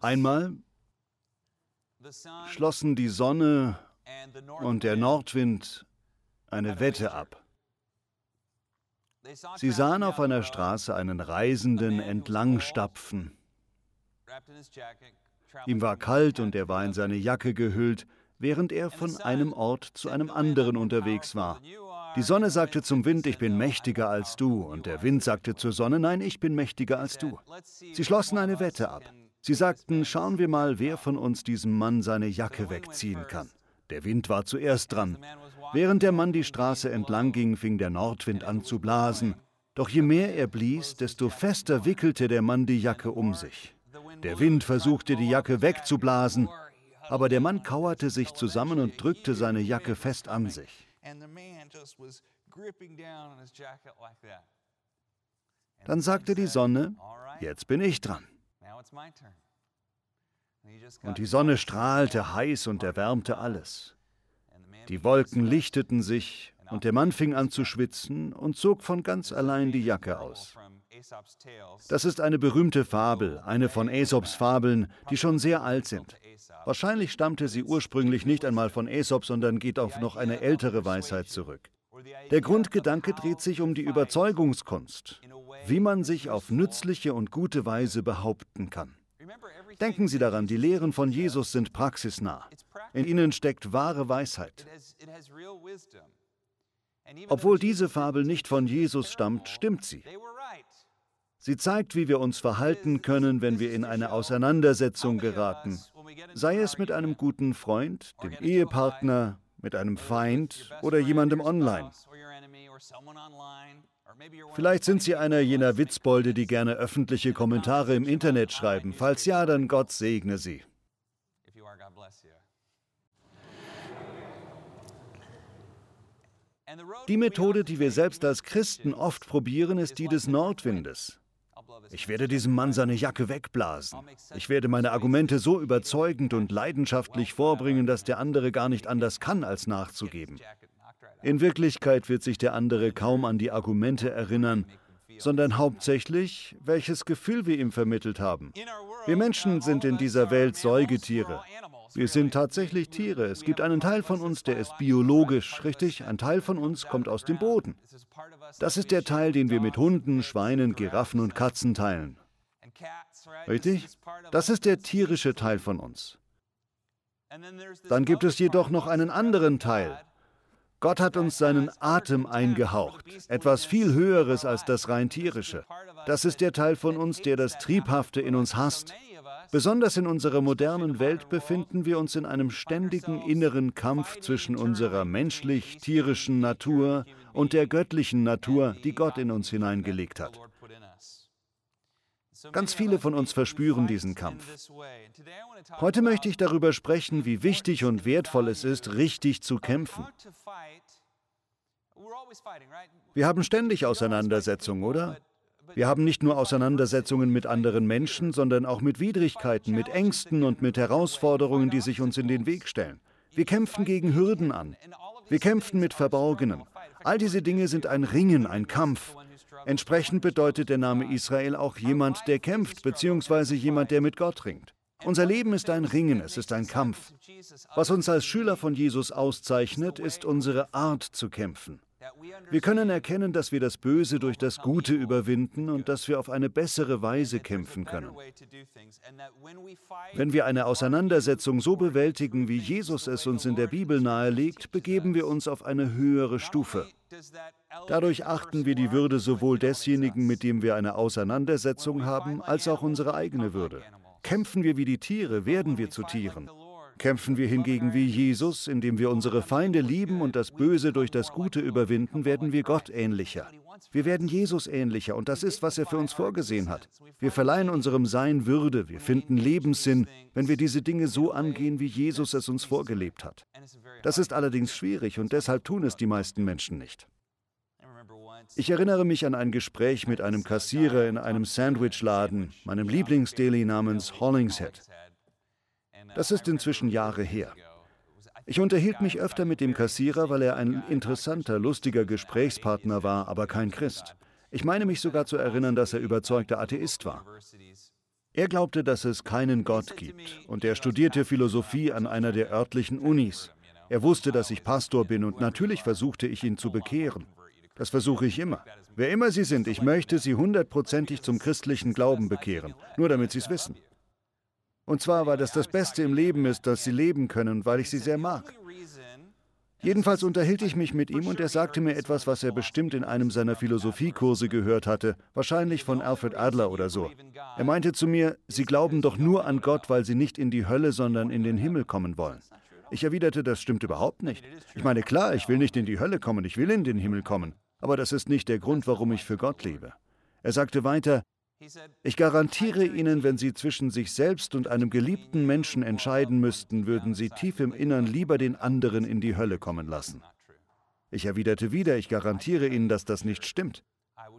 Einmal schlossen die Sonne und der Nordwind eine Wette ab. Sie sahen auf einer Straße einen Reisenden entlangstapfen. Ihm war kalt und er war in seine Jacke gehüllt, während er von einem Ort zu einem anderen unterwegs war. Die Sonne sagte zum Wind, ich bin mächtiger als du, und der Wind sagte zur Sonne, nein, ich bin mächtiger als du. Sie schlossen eine Wette ab. Sie sagten, schauen wir mal, wer von uns diesem Mann seine Jacke wegziehen kann. Der Wind war zuerst dran. Während der Mann die Straße entlang ging, fing der Nordwind an zu blasen. Doch je mehr er blies, desto fester wickelte der Mann die Jacke um sich. Der Wind versuchte, die Jacke wegzublasen, aber der Mann kauerte sich zusammen und drückte seine Jacke fest an sich. Dann sagte die Sonne, jetzt bin ich dran. Und die Sonne strahlte heiß und erwärmte alles. Die Wolken lichteten sich und der Mann fing an zu schwitzen und zog von ganz allein die Jacke aus. Das ist eine berühmte Fabel, eine von Aesops Fabeln, die schon sehr alt sind. Wahrscheinlich stammte sie ursprünglich nicht einmal von Aesop, sondern geht auf noch eine ältere Weisheit zurück. Der Grundgedanke dreht sich um die Überzeugungskunst, wie man sich auf nützliche und gute Weise behaupten kann. Denken Sie daran, die Lehren von Jesus sind praxisnah. In ihnen steckt wahre Weisheit. Obwohl diese Fabel nicht von Jesus stammt, stimmt sie. Sie zeigt, wie wir uns verhalten können, wenn wir in eine Auseinandersetzung geraten, sei es mit einem guten Freund, dem Ehepartner, mit einem Feind oder jemandem online. Vielleicht sind Sie einer jener Witzbolde, die gerne öffentliche Kommentare im Internet schreiben. Falls ja, dann Gott segne Sie. Die Methode, die wir selbst als Christen oft probieren, ist die des Nordwindes. Ich werde diesem Mann seine Jacke wegblasen. Ich werde meine Argumente so überzeugend und leidenschaftlich vorbringen, dass der andere gar nicht anders kann, als nachzugeben. In Wirklichkeit wird sich der andere kaum an die Argumente erinnern, sondern hauptsächlich, welches Gefühl wir ihm vermittelt haben. Wir Menschen sind in dieser Welt Säugetiere. Wir sind tatsächlich Tiere. Es gibt einen Teil von uns, der ist biologisch, richtig? Ein Teil von uns kommt aus dem Boden. Das ist der Teil, den wir mit Hunden, Schweinen, Giraffen und Katzen teilen. Richtig? Das ist der tierische Teil von uns. Dann gibt es jedoch noch einen anderen Teil. Gott hat uns seinen Atem eingehaucht, etwas viel Höheres als das rein tierische. Das ist der Teil von uns, der das Triebhafte in uns hasst, Besonders in unserer modernen Welt befinden wir uns in einem ständigen inneren Kampf zwischen unserer menschlich-tierischen Natur und der göttlichen Natur, die Gott in uns hineingelegt hat. Ganz viele von uns verspüren diesen Kampf. Heute möchte ich darüber sprechen, wie wichtig und wertvoll es ist, richtig zu kämpfen. Wir haben ständig Auseinandersetzungen, oder? Wir haben nicht nur Auseinandersetzungen mit anderen Menschen, sondern auch mit Widrigkeiten, mit Ängsten und mit Herausforderungen, die sich uns in den Weg stellen. Wir kämpfen gegen Hürden an. Wir kämpfen mit Verborgenem. All diese Dinge sind ein Ringen, ein Kampf. Entsprechend bedeutet der Name Israel auch jemand, der kämpft, beziehungsweise jemand, der mit Gott ringt. Unser Leben ist ein Ringen, es ist ein Kampf. Was uns als Schüler von Jesus auszeichnet, ist unsere Art zu kämpfen. Wir können erkennen, dass wir das Böse durch das Gute überwinden und dass wir auf eine bessere Weise kämpfen können. Wenn wir eine Auseinandersetzung so bewältigen, wie Jesus es uns in der Bibel nahelegt, begeben wir uns auf eine höhere Stufe. Dadurch achten wir die Würde sowohl desjenigen, mit dem wir eine Auseinandersetzung haben, als auch unsere eigene Würde. Kämpfen wir wie die Tiere, werden wir zu Tieren. Kämpfen wir hingegen wie Jesus, indem wir unsere Feinde lieben und das Böse durch das Gute überwinden, werden wir Gott ähnlicher. Wir werden Jesus ähnlicher und das ist, was er für uns vorgesehen hat. Wir verleihen unserem Sein Würde, wir finden Lebenssinn, wenn wir diese Dinge so angehen, wie Jesus es uns vorgelebt hat. Das ist allerdings schwierig und deshalb tun es die meisten Menschen nicht. Ich erinnere mich an ein Gespräch mit einem Kassierer in einem Sandwichladen, meinem Lieblingsdeli namens Hollingshead. Das ist inzwischen Jahre her. Ich unterhielt mich öfter mit dem Kassierer, weil er ein interessanter, lustiger Gesprächspartner war, aber kein Christ. Ich meine mich sogar zu erinnern, dass er überzeugter Atheist war. Er glaubte, dass es keinen Gott gibt und er studierte Philosophie an einer der örtlichen Unis. Er wusste, dass ich Pastor bin und natürlich versuchte ich ihn zu bekehren. Das versuche ich immer. Wer immer Sie sind, ich möchte Sie hundertprozentig zum christlichen Glauben bekehren, nur damit Sie es wissen. Und zwar, weil das das Beste im Leben ist, das Sie leben können, weil ich Sie sehr mag. Jedenfalls unterhielt ich mich mit ihm und er sagte mir etwas, was er bestimmt in einem seiner Philosophiekurse gehört hatte, wahrscheinlich von Alfred Adler oder so. Er meinte zu mir, Sie glauben doch nur an Gott, weil Sie nicht in die Hölle, sondern in den Himmel kommen wollen. Ich erwiderte, das stimmt überhaupt nicht. Ich meine, klar, ich will nicht in die Hölle kommen, ich will in den Himmel kommen, aber das ist nicht der Grund, warum ich für Gott lebe. Er sagte weiter, ich garantiere Ihnen, wenn Sie zwischen sich selbst und einem geliebten Menschen entscheiden müssten, würden Sie tief im Innern lieber den anderen in die Hölle kommen lassen. Ich erwiderte wieder, ich garantiere Ihnen, dass das nicht stimmt.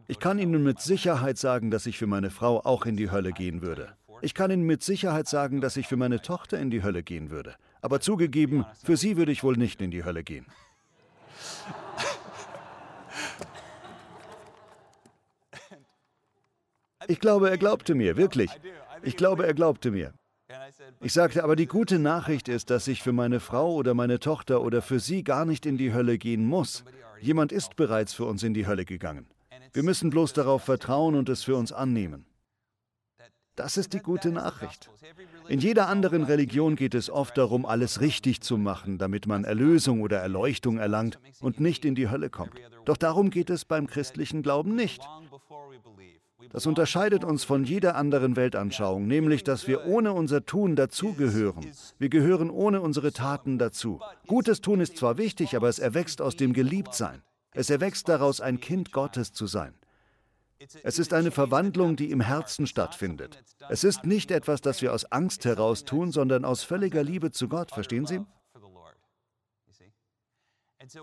Ich kann Ihnen mit Sicherheit sagen, dass ich für meine Frau auch in die Hölle gehen würde. Ich kann Ihnen mit Sicherheit sagen, dass ich für meine Tochter in die Hölle gehen würde. Aber zugegeben, für sie würde ich wohl nicht in die Hölle gehen. Ich glaube, er glaubte mir, wirklich. Ich glaube, er glaubte mir. Ich sagte, aber die gute Nachricht ist, dass ich für meine Frau oder meine Tochter oder für sie gar nicht in die Hölle gehen muss. Jemand ist bereits für uns in die Hölle gegangen. Wir müssen bloß darauf vertrauen und es für uns annehmen. Das ist die gute Nachricht. In jeder anderen Religion geht es oft darum, alles richtig zu machen, damit man Erlösung oder Erleuchtung erlangt und nicht in die Hölle kommt. Doch darum geht es beim christlichen Glauben nicht. Das unterscheidet uns von jeder anderen Weltanschauung, nämlich dass wir ohne unser Tun dazugehören. Wir gehören ohne unsere Taten dazu. Gutes Tun ist zwar wichtig, aber es erwächst aus dem Geliebtsein. Es erwächst daraus, ein Kind Gottes zu sein. Es ist eine Verwandlung, die im Herzen stattfindet. Es ist nicht etwas, das wir aus Angst heraus tun, sondern aus völliger Liebe zu Gott, verstehen Sie?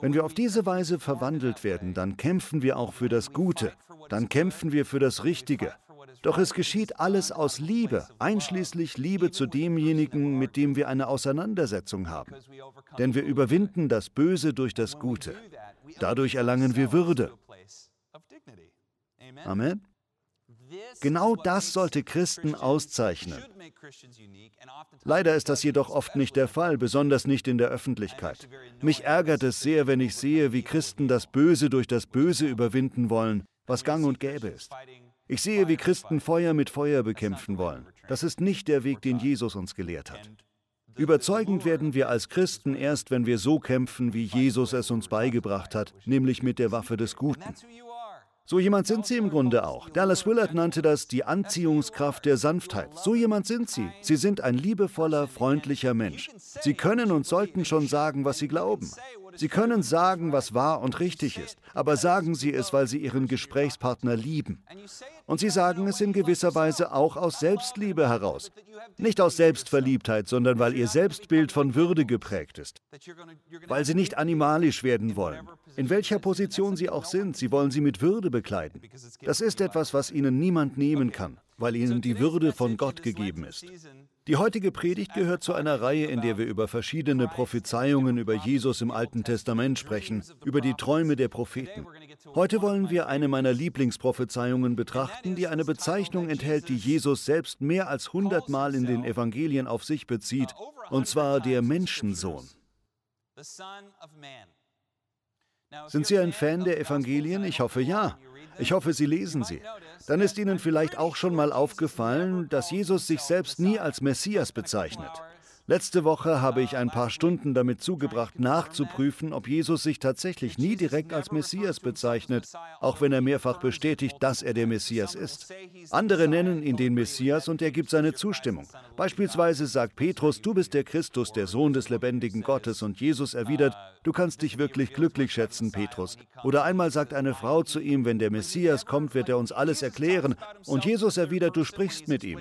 Wenn wir auf diese Weise verwandelt werden, dann kämpfen wir auch für das Gute, dann kämpfen wir für das Richtige. Doch es geschieht alles aus Liebe, einschließlich Liebe zu demjenigen, mit dem wir eine Auseinandersetzung haben. Denn wir überwinden das Böse durch das Gute. Dadurch erlangen wir Würde. Amen. Genau das sollte Christen auszeichnen. Leider ist das jedoch oft nicht der Fall, besonders nicht in der Öffentlichkeit. Mich ärgert es sehr, wenn ich sehe, wie Christen das Böse durch das Böse überwinden wollen, was gang und gäbe ist. Ich sehe, wie Christen Feuer mit Feuer bekämpfen wollen. Das ist nicht der Weg, den Jesus uns gelehrt hat. Überzeugend werden wir als Christen erst, wenn wir so kämpfen, wie Jesus es uns beigebracht hat, nämlich mit der Waffe des Guten. So jemand sind Sie im Grunde auch. Dallas Willard nannte das die Anziehungskraft der Sanftheit. So jemand sind Sie. Sie sind ein liebevoller, freundlicher Mensch. Sie können und sollten schon sagen, was Sie glauben. Sie können sagen, was wahr und richtig ist, aber sagen Sie es, weil Sie Ihren Gesprächspartner lieben. Und Sie sagen es in gewisser Weise auch aus Selbstliebe heraus. Nicht aus Selbstverliebtheit, sondern weil Ihr Selbstbild von Würde geprägt ist. Weil Sie nicht animalisch werden wollen. In welcher Position Sie auch sind, Sie wollen sie mit Würde bekleiden. Das ist etwas, was Ihnen niemand nehmen kann, weil Ihnen die Würde von Gott gegeben ist. Die heutige Predigt gehört zu einer Reihe, in der wir über verschiedene Prophezeiungen über Jesus im Alten Testament sprechen, über die Träume der Propheten. Heute wollen wir eine meiner Lieblingsprophezeiungen betrachten, die eine Bezeichnung enthält, die Jesus selbst mehr als hundertmal in den Evangelien auf sich bezieht, und zwar der Menschensohn. Sind Sie ein Fan der Evangelien? Ich hoffe ja. Ich hoffe, Sie lesen sie. Dann ist Ihnen vielleicht auch schon mal aufgefallen, dass Jesus sich selbst nie als Messias bezeichnet. Letzte Woche habe ich ein paar Stunden damit zugebracht, nachzuprüfen, ob Jesus sich tatsächlich nie direkt als Messias bezeichnet, auch wenn er mehrfach bestätigt, dass er der Messias ist. Andere nennen ihn den Messias und er gibt seine Zustimmung. Beispielsweise sagt Petrus, du bist der Christus, der Sohn des lebendigen Gottes, und Jesus erwidert, du kannst dich wirklich glücklich schätzen, Petrus. Oder einmal sagt eine Frau zu ihm, wenn der Messias kommt, wird er uns alles erklären, und Jesus erwidert, du sprichst mit ihm.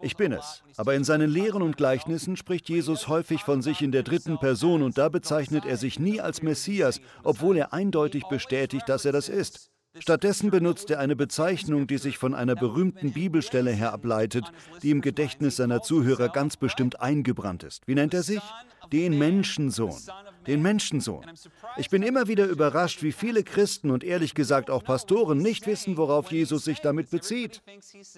Ich bin es. Aber in seinen Lehren und Gleichnissen spricht Jesus häufig von sich in der dritten Person und da bezeichnet er sich nie als Messias, obwohl er eindeutig bestätigt, dass er das ist. Stattdessen benutzt er eine Bezeichnung, die sich von einer berühmten Bibelstelle her ableitet, die im Gedächtnis seiner Zuhörer ganz bestimmt eingebrannt ist. Wie nennt er sich? Den Menschensohn. den Menschensohn. Ich bin immer wieder überrascht, wie viele Christen und ehrlich gesagt auch Pastoren nicht wissen, worauf Jesus sich damit bezieht.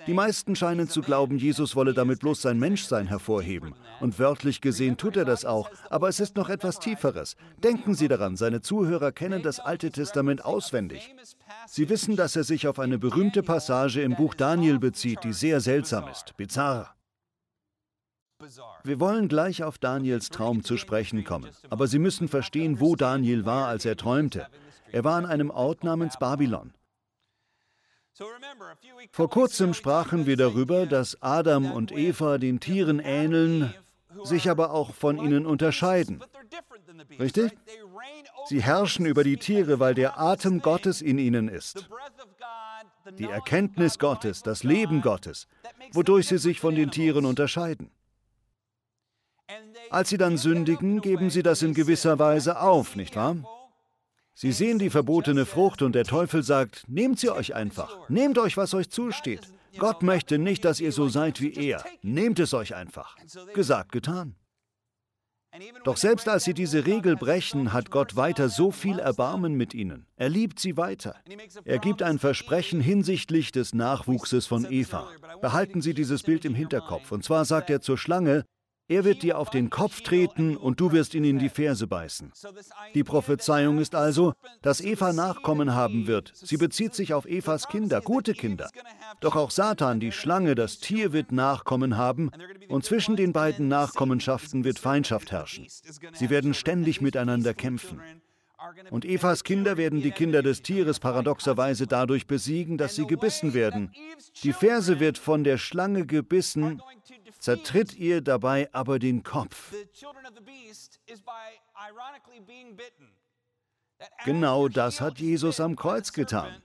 Die meisten scheinen zu glauben, Jesus wolle damit bloß sein Menschsein hervorheben. Und wörtlich gesehen tut er das auch, aber es ist noch etwas Tieferes. Denken Sie daran, seine Zuhörer kennen das Alte Testament auswendig. Sie wissen, dass er sich auf eine berühmte Passage im Buch Daniel bezieht, die sehr seltsam ist, bizarr. Wir wollen gleich auf Daniels Traum zu sprechen kommen, aber Sie müssen verstehen, wo Daniel war, als er träumte. Er war an einem Ort namens Babylon. Vor kurzem sprachen wir darüber, dass Adam und Eva den Tieren ähneln, sich aber auch von ihnen unterscheiden. Richtig? Sie herrschen über die Tiere, weil der Atem Gottes in ihnen ist. Die Erkenntnis Gottes, das Leben Gottes, wodurch sie sich von den Tieren unterscheiden. Als sie dann sündigen, geben sie das in gewisser Weise auf, nicht wahr? Sie sehen die verbotene Frucht und der Teufel sagt, nehmt sie euch einfach, nehmt euch, was euch zusteht. Gott möchte nicht, dass ihr so seid wie er. Nehmt es euch einfach. Gesagt, getan. Doch selbst als sie diese Regel brechen, hat Gott weiter so viel Erbarmen mit ihnen. Er liebt sie weiter. Er gibt ein Versprechen hinsichtlich des Nachwuchses von Eva. Behalten Sie dieses Bild im Hinterkopf. Und zwar sagt er zur Schlange, er wird dir auf den Kopf treten und du wirst ihn in die Ferse beißen. Die Prophezeiung ist also, dass Eva Nachkommen haben wird. Sie bezieht sich auf Evas Kinder, gute Kinder. Doch auch Satan, die Schlange, das Tier, wird Nachkommen haben und zwischen den beiden Nachkommenschaften wird Feindschaft herrschen. Sie werden ständig miteinander kämpfen. Und Evas Kinder werden die Kinder des Tieres paradoxerweise dadurch besiegen, dass sie gebissen werden. Die Ferse wird von der Schlange gebissen zertritt ihr dabei aber den Kopf. Genau das hat Jesus am Kreuz getan.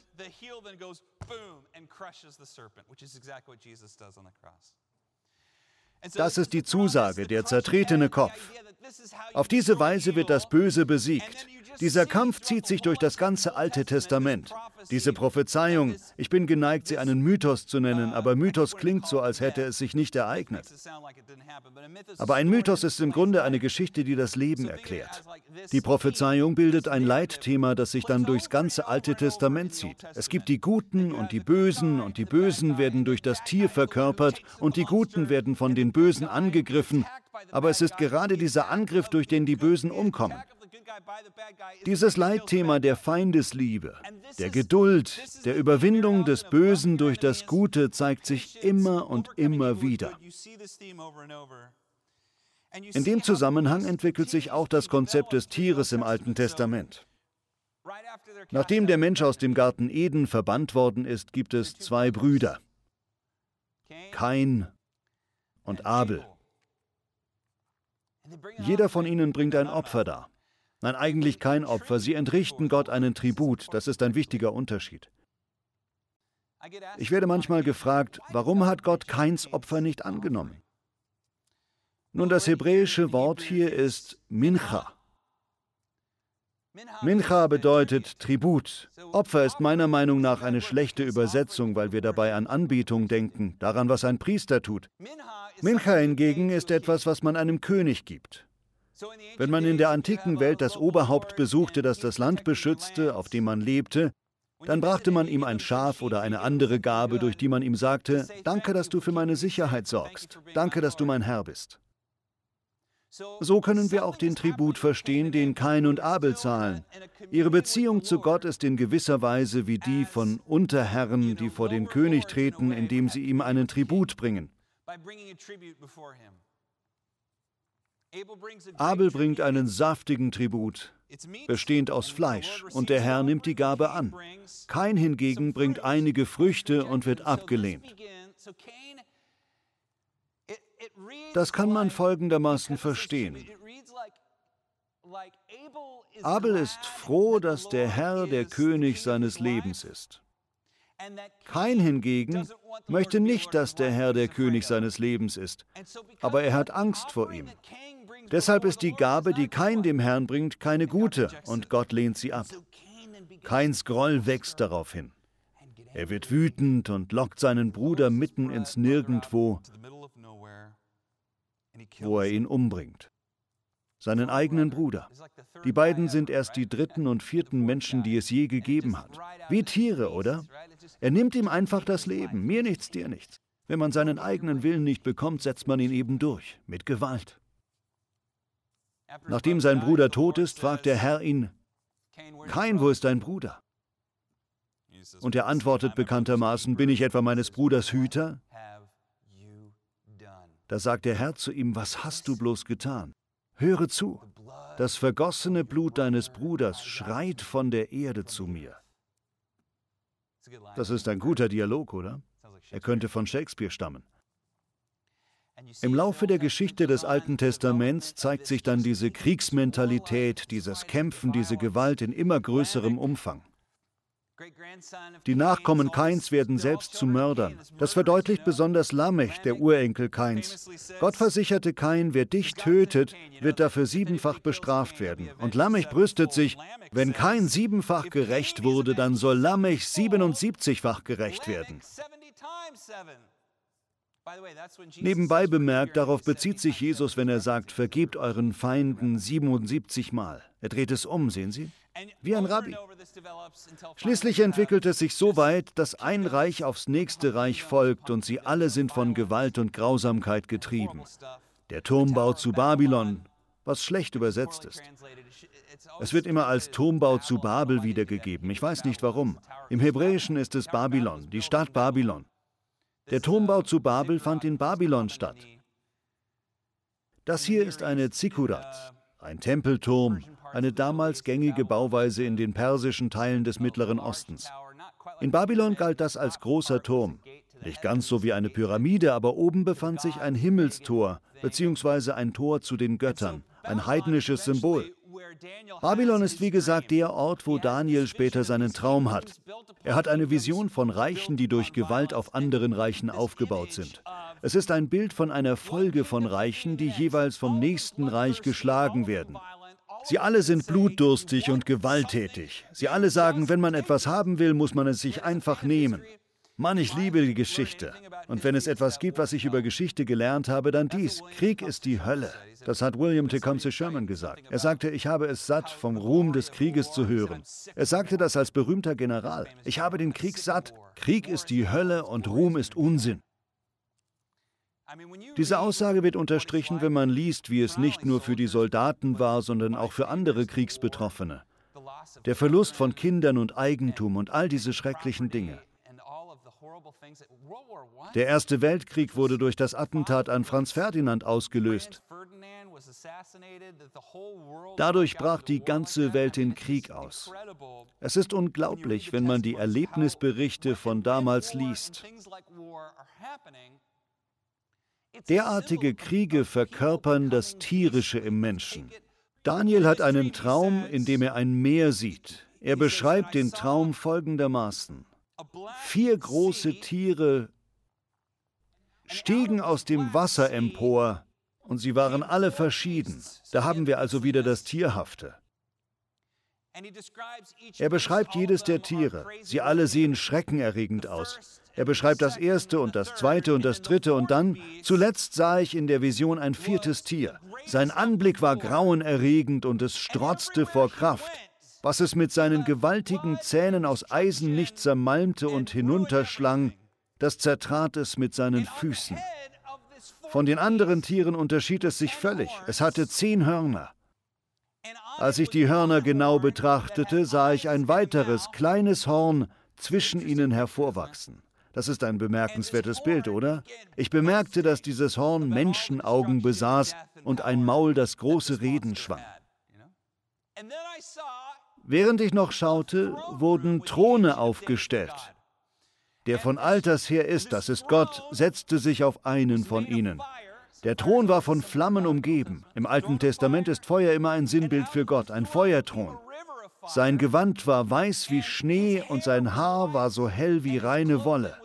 Das ist die Zusage, der zertretene Kopf. Auf diese Weise wird das Böse besiegt. Dieser Kampf zieht sich durch das ganze Alte Testament. Diese Prophezeiung, ich bin geneigt, sie einen Mythos zu nennen, aber Mythos klingt so, als hätte es sich nicht ereignet. Aber ein Mythos ist im Grunde eine Geschichte, die das Leben erklärt. Die Prophezeiung bildet ein Leitthema, das sich dann durchs ganze Alte Testament zieht. Es gibt die Guten und die Bösen und die Bösen werden durch das Tier verkörpert und die Guten werden von den Bösen angegriffen. Aber es ist gerade dieser Angriff, durch den die Bösen umkommen. Dieses Leitthema der Feindesliebe, der Geduld, der Überwindung des Bösen durch das Gute zeigt sich immer und immer wieder. In dem Zusammenhang entwickelt sich auch das Konzept des Tieres im Alten Testament. Nachdem der Mensch aus dem Garten Eden verbannt worden ist, gibt es zwei Brüder, Kain und Abel. Jeder von ihnen bringt ein Opfer dar. Nein, eigentlich kein Opfer. Sie entrichten Gott einen Tribut. Das ist ein wichtiger Unterschied. Ich werde manchmal gefragt, warum hat Gott keins Opfer nicht angenommen? Nun, das hebräische Wort hier ist Mincha. Mincha bedeutet Tribut. Opfer ist meiner Meinung nach eine schlechte Übersetzung, weil wir dabei an Anbetung denken, daran, was ein Priester tut. Mincha hingegen ist etwas, was man einem König gibt. Wenn man in der antiken Welt das Oberhaupt besuchte, das das Land beschützte, auf dem man lebte, dann brachte man ihm ein Schaf oder eine andere Gabe, durch die man ihm sagte, danke, dass du für meine Sicherheit sorgst, danke, dass du mein Herr bist. So können wir auch den Tribut verstehen, den Kain und Abel zahlen. Ihre Beziehung zu Gott ist in gewisser Weise wie die von Unterherren, die vor den König treten, indem sie ihm einen Tribut bringen. Abel bringt einen saftigen Tribut, bestehend aus Fleisch, und der Herr nimmt die Gabe an. Kain hingegen bringt einige Früchte und wird abgelehnt. Das kann man folgendermaßen verstehen. Abel ist froh, dass der Herr der König seines Lebens ist. Kain hingegen möchte nicht, dass der Herr der König seines Lebens ist, aber er hat Angst vor ihm. Deshalb ist die Gabe, die Kain dem Herrn bringt, keine gute und Gott lehnt sie ab. Kains Groll wächst daraufhin. Er wird wütend und lockt seinen Bruder mitten ins Nirgendwo, wo er ihn umbringt. seinen eigenen Bruder. Die beiden sind erst die dritten und vierten Menschen, die es je gegeben hat. Wie Tiere, oder? Er nimmt ihm einfach das Leben, mir nichts, dir nichts. Wenn man seinen eigenen Willen nicht bekommt, setzt man ihn eben durch, mit Gewalt. Nachdem sein Bruder tot ist, fragt der Herr ihn, Kain, wo ist dein Bruder? Und er antwortet bekanntermaßen, bin ich etwa meines Bruders Hüter? Da sagt der Herr zu ihm, was hast du bloß getan? Höre zu, das vergossene Blut deines Bruders schreit von der Erde zu mir. Das ist ein guter Dialog, oder? Er könnte von Shakespeare stammen. Im Laufe der Geschichte des Alten Testaments zeigt sich dann diese Kriegsmentalität, dieses Kämpfen, diese Gewalt in immer größerem Umfang. Die Nachkommen Kains werden selbst zu Mördern. Das verdeutlicht besonders Lamech, der Urenkel Kains. Gott versicherte Kain, wer dich tötet, wird dafür siebenfach bestraft werden. Und Lamech brüstet sich, wenn Kain siebenfach gerecht wurde, dann soll Lamech siebenundsiebzigfach gerecht werden. Nebenbei bemerkt, darauf bezieht sich Jesus, wenn er sagt, vergebt euren Feinden 77 Mal. Er dreht es um, sehen Sie? Wie ein Rabbi. Schließlich entwickelt es sich so weit, dass ein Reich aufs nächste Reich folgt und sie alle sind von Gewalt und Grausamkeit getrieben. Der Turmbau zu Babylon, was schlecht übersetzt ist. Es wird immer als Turmbau zu Babel wiedergegeben. Ich weiß nicht warum. Im Hebräischen ist es Babylon, die Stadt Babylon. Der Turmbau zu Babel fand in Babylon statt. Das hier ist eine Zikurat, ein Tempelturm, eine damals gängige Bauweise in den persischen Teilen des Mittleren Ostens. In Babylon galt das als großer Turm. Nicht ganz so wie eine Pyramide, aber oben befand sich ein Himmelstor, beziehungsweise ein Tor zu den Göttern, ein heidnisches Symbol. Babylon ist wie gesagt der Ort, wo Daniel später seinen Traum hat. Er hat eine Vision von Reichen, die durch Gewalt auf anderen Reichen aufgebaut sind. Es ist ein Bild von einer Folge von Reichen, die jeweils vom nächsten Reich geschlagen werden. Sie alle sind blutdurstig und gewalttätig. Sie alle sagen, wenn man etwas haben will, muss man es sich einfach nehmen. Mann, ich liebe die Geschichte. Und wenn es etwas gibt, was ich über Geschichte gelernt habe, dann dies. Krieg ist die Hölle. Das hat William Tecumseh Sherman gesagt. Er sagte, ich habe es satt, vom Ruhm des Krieges zu hören. Er sagte das als berühmter General. Ich habe den Krieg satt. Krieg ist die Hölle und Ruhm ist Unsinn. Diese Aussage wird unterstrichen, wenn man liest, wie es nicht nur für die Soldaten war, sondern auch für andere Kriegsbetroffene. Der Verlust von Kindern und Eigentum und all diese schrecklichen Dinge. Der Erste Weltkrieg wurde durch das Attentat an Franz Ferdinand ausgelöst. Dadurch brach die ganze Welt in Krieg aus. Es ist unglaublich, wenn man die Erlebnisberichte von damals liest. Derartige Kriege verkörpern das Tierische im Menschen. Daniel hat einen Traum, in dem er ein Meer sieht. Er beschreibt den Traum folgendermaßen. Vier große Tiere stiegen aus dem Wasser empor, und sie waren alle verschieden. Da haben wir also wieder das Tierhafte. Er beschreibt jedes der Tiere. Sie alle sehen schreckenerregend aus. Er beschreibt das erste und das zweite und das dritte und dann, zuletzt sah ich in der Vision ein viertes Tier. Sein Anblick war grauenerregend und es strotzte vor Kraft. Was es mit seinen gewaltigen Zähnen aus Eisen nicht zermalmte und hinunterschlang, das zertrat es mit seinen Füßen. Von den anderen Tieren unterschied es sich völlig. Es hatte zehn Hörner. Als ich die Hörner genau betrachtete, sah ich ein weiteres kleines Horn zwischen ihnen hervorwachsen. Das ist ein bemerkenswertes Bild, oder? Ich bemerkte, dass dieses Horn Menschenaugen besaß und ein Maul, das große Reden schwang. Während ich noch schaute, wurden Throne aufgestellt. Der von alters her ist, das ist Gott, setzte sich auf einen von ihnen. Der Thron war von Flammen umgeben. Im Alten Testament ist Feuer immer ein Sinnbild für Gott, ein Feuerthron. Sein Gewand war weiß wie Schnee und sein Haar war so hell wie reine Wolle.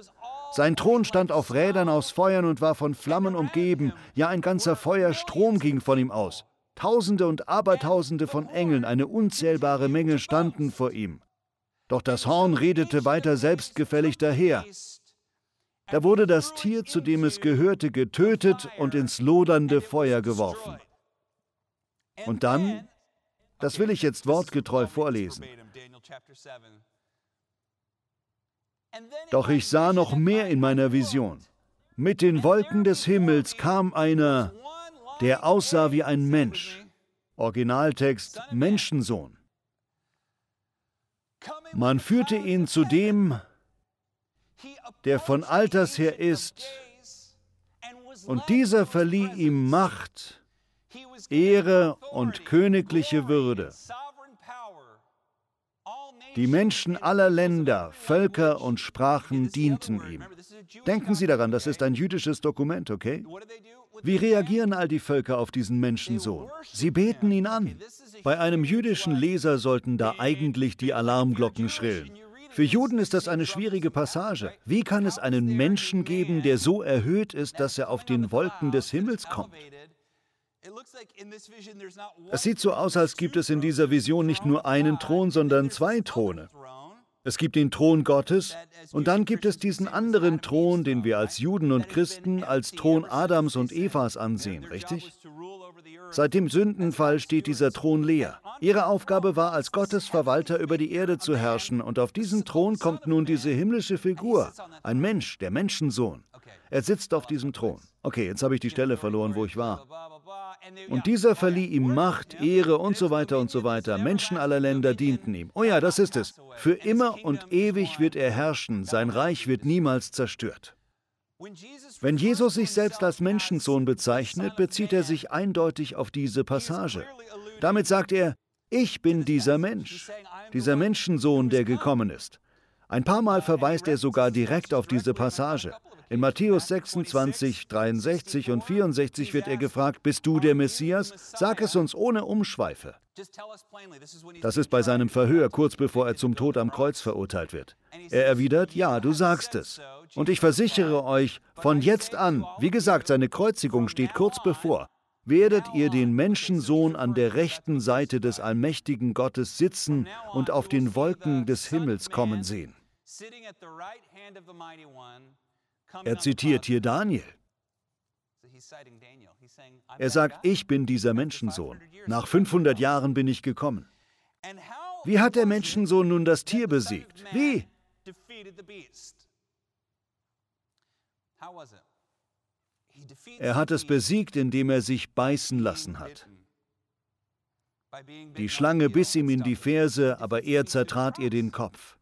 Sein Thron stand auf Rädern aus Feuern und war von Flammen umgeben, ja ein ganzer Feuerstrom ging von ihm aus. Tausende und Abertausende von Engeln, eine unzählbare Menge standen vor ihm. Doch das Horn redete weiter selbstgefällig daher. Da wurde das Tier, zu dem es gehörte, getötet und ins lodernde Feuer geworfen. Und dann, das will ich jetzt wortgetreu vorlesen. Doch ich sah noch mehr in meiner Vision. Mit den Wolken des Himmels kam einer, der aussah wie ein Mensch. Originaltext Menschensohn. Man führte ihn zu dem, der von Alters her ist, und dieser verlieh ihm Macht, Ehre und königliche Würde. Die Menschen aller Länder, Völker und Sprachen dienten ihm. Denken Sie daran, das ist ein jüdisches Dokument, okay? Wie reagieren all die Völker auf diesen Menschensohn? Sie beten ihn an. Bei einem jüdischen Leser sollten da eigentlich die Alarmglocken schrillen. Für Juden ist das eine schwierige Passage. Wie kann es einen Menschen geben, der so erhöht ist, dass er auf den Wolken des Himmels kommt? Es sieht so aus, als gibt es in dieser Vision nicht nur einen Thron, sondern zwei Throne. Es gibt den Thron Gottes und dann gibt es diesen anderen Thron, den wir als Juden und Christen als Thron Adams und Evas ansehen, richtig? Seit dem Sündenfall steht dieser Thron leer. Ihre Aufgabe war, als Gottes Verwalter über die Erde zu herrschen, und auf diesen Thron kommt nun diese himmlische Figur, ein Mensch, der Menschensohn. Er sitzt auf diesem Thron. Okay, jetzt habe ich die Stelle verloren, wo ich war. Und dieser verlieh ihm Macht, Ehre und so weiter und so weiter. Menschen aller Länder dienten ihm. Oh ja, das ist es. Für immer und ewig wird er herrschen. Sein Reich wird niemals zerstört. Wenn Jesus sich selbst als Menschensohn bezeichnet, bezieht er sich eindeutig auf diese Passage. Damit sagt er, ich bin dieser Mensch, dieser Menschensohn, der gekommen ist. Ein paar Mal verweist er sogar direkt auf diese Passage. In Matthäus 26, 63 und 64 wird er gefragt, bist du der Messias? Sag es uns ohne Umschweife. Das ist bei seinem Verhör kurz bevor er zum Tod am Kreuz verurteilt wird. Er erwidert, ja, du sagst es. Und ich versichere euch, von jetzt an, wie gesagt, seine Kreuzigung steht kurz bevor, werdet ihr den Menschensohn an der rechten Seite des allmächtigen Gottes sitzen und auf den Wolken des Himmels kommen sehen. Er zitiert hier Daniel. Er sagt, ich bin dieser Menschensohn. Nach 500 Jahren bin ich gekommen. Wie hat der Menschensohn nun das Tier besiegt? Wie? Er hat es besiegt, indem er sich beißen lassen hat. Die Schlange biss ihm in die Ferse, aber er zertrat ihr den Kopf.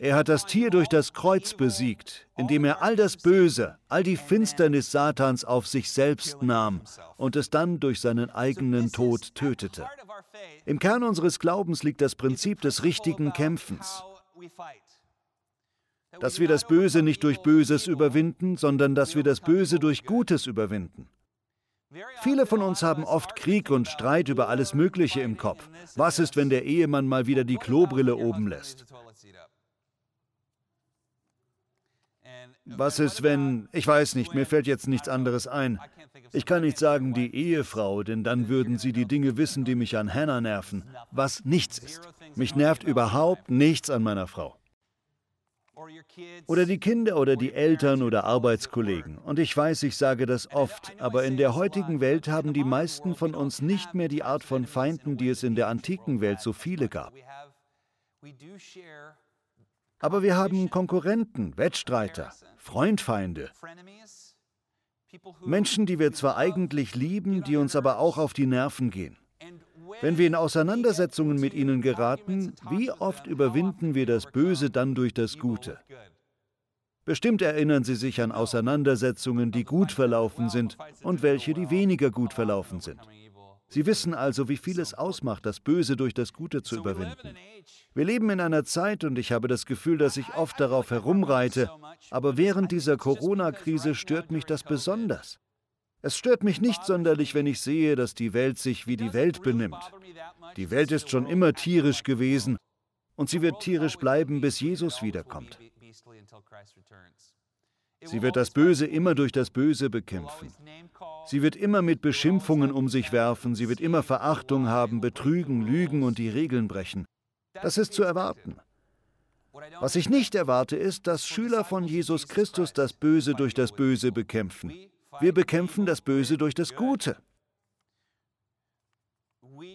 Er hat das Tier durch das Kreuz besiegt, indem er all das Böse, all die Finsternis Satans auf sich selbst nahm und es dann durch seinen eigenen Tod tötete. Im Kern unseres Glaubens liegt das Prinzip des richtigen Kämpfens. Dass wir das Böse nicht durch Böses überwinden, sondern dass wir das Böse durch Gutes überwinden. Viele von uns haben oft Krieg und Streit über alles Mögliche im Kopf. Was ist, wenn der Ehemann mal wieder die Klobrille oben lässt? Was ist, wenn, ich weiß nicht, mir fällt jetzt nichts anderes ein. Ich kann nicht sagen die Ehefrau, denn dann würden Sie die Dinge wissen, die mich an Hannah nerven, was nichts ist. Mich nervt überhaupt nichts an meiner Frau. Oder die Kinder oder die Eltern oder Arbeitskollegen. Und ich weiß, ich sage das oft, aber in der heutigen Welt haben die meisten von uns nicht mehr die Art von Feinden, die es in der antiken Welt so viele gab. Aber wir haben Konkurrenten, Wettstreiter, Freundfeinde. Menschen, die wir zwar eigentlich lieben, die uns aber auch auf die Nerven gehen. Wenn wir in Auseinandersetzungen mit ihnen geraten, wie oft überwinden wir das Böse dann durch das Gute? Bestimmt erinnern Sie sich an Auseinandersetzungen, die gut verlaufen sind und welche, die weniger gut verlaufen sind. Sie wissen also, wie viel es ausmacht, das Böse durch das Gute zu überwinden. Wir leben in einer Zeit und ich habe das Gefühl, dass ich oft darauf herumreite, aber während dieser Corona-Krise stört mich das besonders. Es stört mich nicht sonderlich, wenn ich sehe, dass die Welt sich wie die Welt benimmt. Die Welt ist schon immer tierisch gewesen und sie wird tierisch bleiben, bis Jesus wiederkommt. Sie wird das Böse immer durch das Böse bekämpfen. Sie wird immer mit Beschimpfungen um sich werfen, sie wird immer Verachtung haben, betrügen, lügen und die Regeln brechen. Das ist zu erwarten. Was ich nicht erwarte, ist, dass Schüler von Jesus Christus das Böse durch das Böse bekämpfen. Wir bekämpfen das Böse durch das Gute.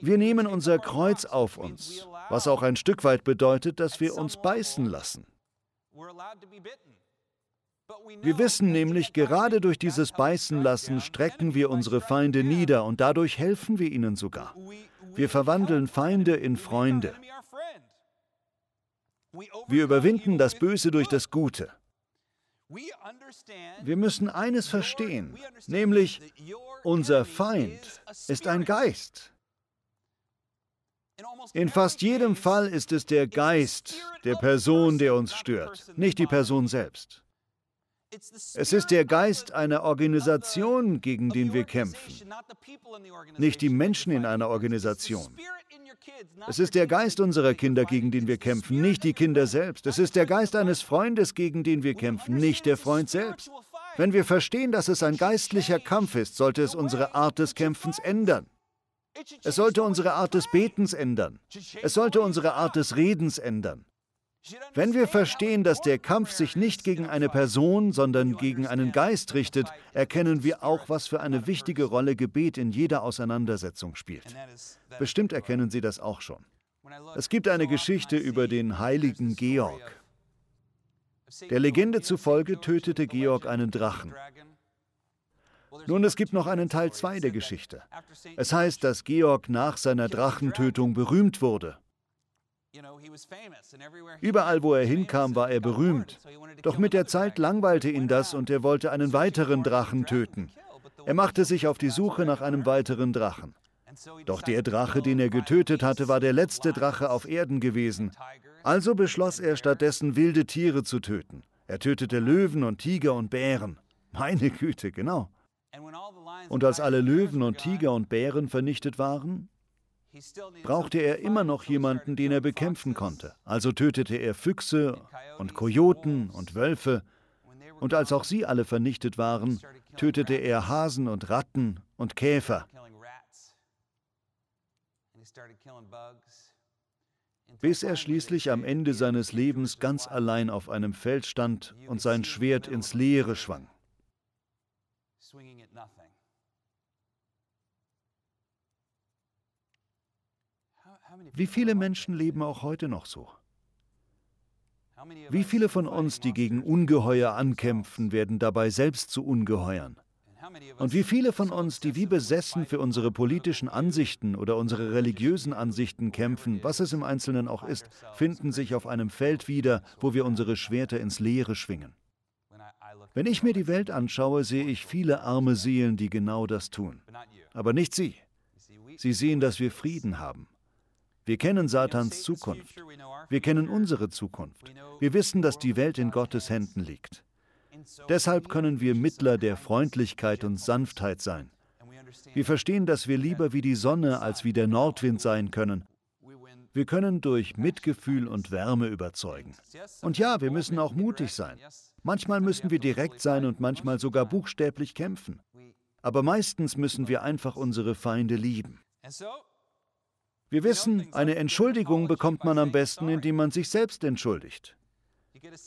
Wir nehmen unser Kreuz auf uns, was auch ein Stück weit bedeutet, dass wir uns beißen lassen. Wir wissen nämlich, gerade durch dieses Beißen lassen strecken wir unsere Feinde nieder und dadurch helfen wir ihnen sogar. Wir verwandeln Feinde in Freunde. Wir überwinden das Böse durch das Gute. Wir müssen eines verstehen, nämlich unser Feind ist ein Geist. In fast jedem Fall ist es der Geist der Person, der uns stört, nicht die Person selbst. Es ist der Geist einer Organisation, gegen den wir kämpfen, nicht die Menschen in einer Organisation. Es ist der Geist unserer Kinder, gegen den wir kämpfen, nicht die Kinder selbst. Es ist der Geist eines Freundes, gegen den wir kämpfen, nicht der Freund selbst. Wenn wir verstehen, dass es ein geistlicher Kampf ist, sollte es unsere Art des Kämpfens ändern. Es sollte unsere Art des Betens ändern. Es sollte unsere Art des Redens ändern. Wenn wir verstehen, dass der Kampf sich nicht gegen eine Person, sondern gegen einen Geist richtet, erkennen wir auch, was für eine wichtige Rolle Gebet in jeder Auseinandersetzung spielt. Bestimmt erkennen Sie das auch schon. Es gibt eine Geschichte über den heiligen Georg. Der Legende zufolge tötete Georg einen Drachen. Nun, es gibt noch einen Teil 2 der Geschichte. Es heißt, dass Georg nach seiner Drachentötung berühmt wurde. Überall, wo er hinkam, war er berühmt. Doch mit der Zeit langweilte ihn das und er wollte einen weiteren Drachen töten. Er machte sich auf die Suche nach einem weiteren Drachen. Doch der Drache, den er getötet hatte, war der letzte Drache auf Erden gewesen. Also beschloss er stattdessen wilde Tiere zu töten. Er tötete Löwen und Tiger und Bären. Meine Güte, genau. Und als alle Löwen und Tiger und Bären vernichtet waren, brauchte er immer noch jemanden, den er bekämpfen konnte. Also tötete er Füchse und Kojoten und Wölfe. Und als auch sie alle vernichtet waren, tötete er Hasen und Ratten und Käfer. Bis er schließlich am Ende seines Lebens ganz allein auf einem Feld stand und sein Schwert ins Leere schwang. Wie viele Menschen leben auch heute noch so? Wie viele von uns, die gegen Ungeheuer ankämpfen, werden dabei selbst zu Ungeheuern? Und wie viele von uns, die wie besessen für unsere politischen Ansichten oder unsere religiösen Ansichten kämpfen, was es im Einzelnen auch ist, finden sich auf einem Feld wieder, wo wir unsere Schwerter ins Leere schwingen? Wenn ich mir die Welt anschaue, sehe ich viele arme Seelen, die genau das tun. Aber nicht Sie. Sie sehen, dass wir Frieden haben. Wir kennen Satans Zukunft. Wir kennen unsere Zukunft. Wir wissen, dass die Welt in Gottes Händen liegt. Deshalb können wir Mittler der Freundlichkeit und Sanftheit sein. Wir verstehen, dass wir lieber wie die Sonne als wie der Nordwind sein können. Wir können durch Mitgefühl und Wärme überzeugen. Und ja, wir müssen auch mutig sein. Manchmal müssen wir direkt sein und manchmal sogar buchstäblich kämpfen. Aber meistens müssen wir einfach unsere Feinde lieben. Wir wissen, eine Entschuldigung bekommt man am besten, indem man sich selbst entschuldigt.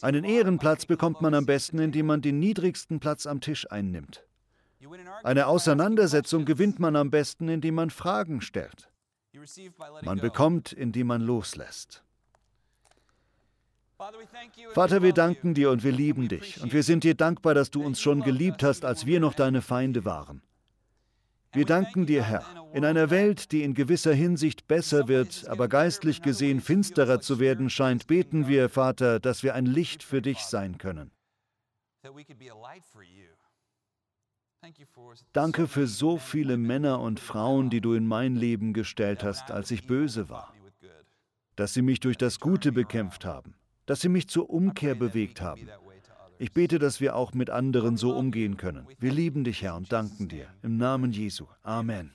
Einen Ehrenplatz bekommt man am besten, indem man den niedrigsten Platz am Tisch einnimmt. Eine Auseinandersetzung gewinnt man am besten, indem man Fragen stellt. Man bekommt, indem man loslässt. Vater, wir danken dir und wir lieben dich. Und wir sind dir dankbar, dass du uns schon geliebt hast, als wir noch deine Feinde waren. Wir danken dir, Herr, in einer Welt, die in gewisser Hinsicht besser wird, aber geistlich gesehen finsterer zu werden scheint, beten wir, Vater, dass wir ein Licht für dich sein können. Danke für so viele Männer und Frauen, die du in mein Leben gestellt hast, als ich böse war. Dass sie mich durch das Gute bekämpft haben, dass sie mich zur Umkehr bewegt haben, ich bete, dass wir auch mit anderen so umgehen können. Wir lieben dich, Herr, und danken dir. Im Namen Jesu. Amen.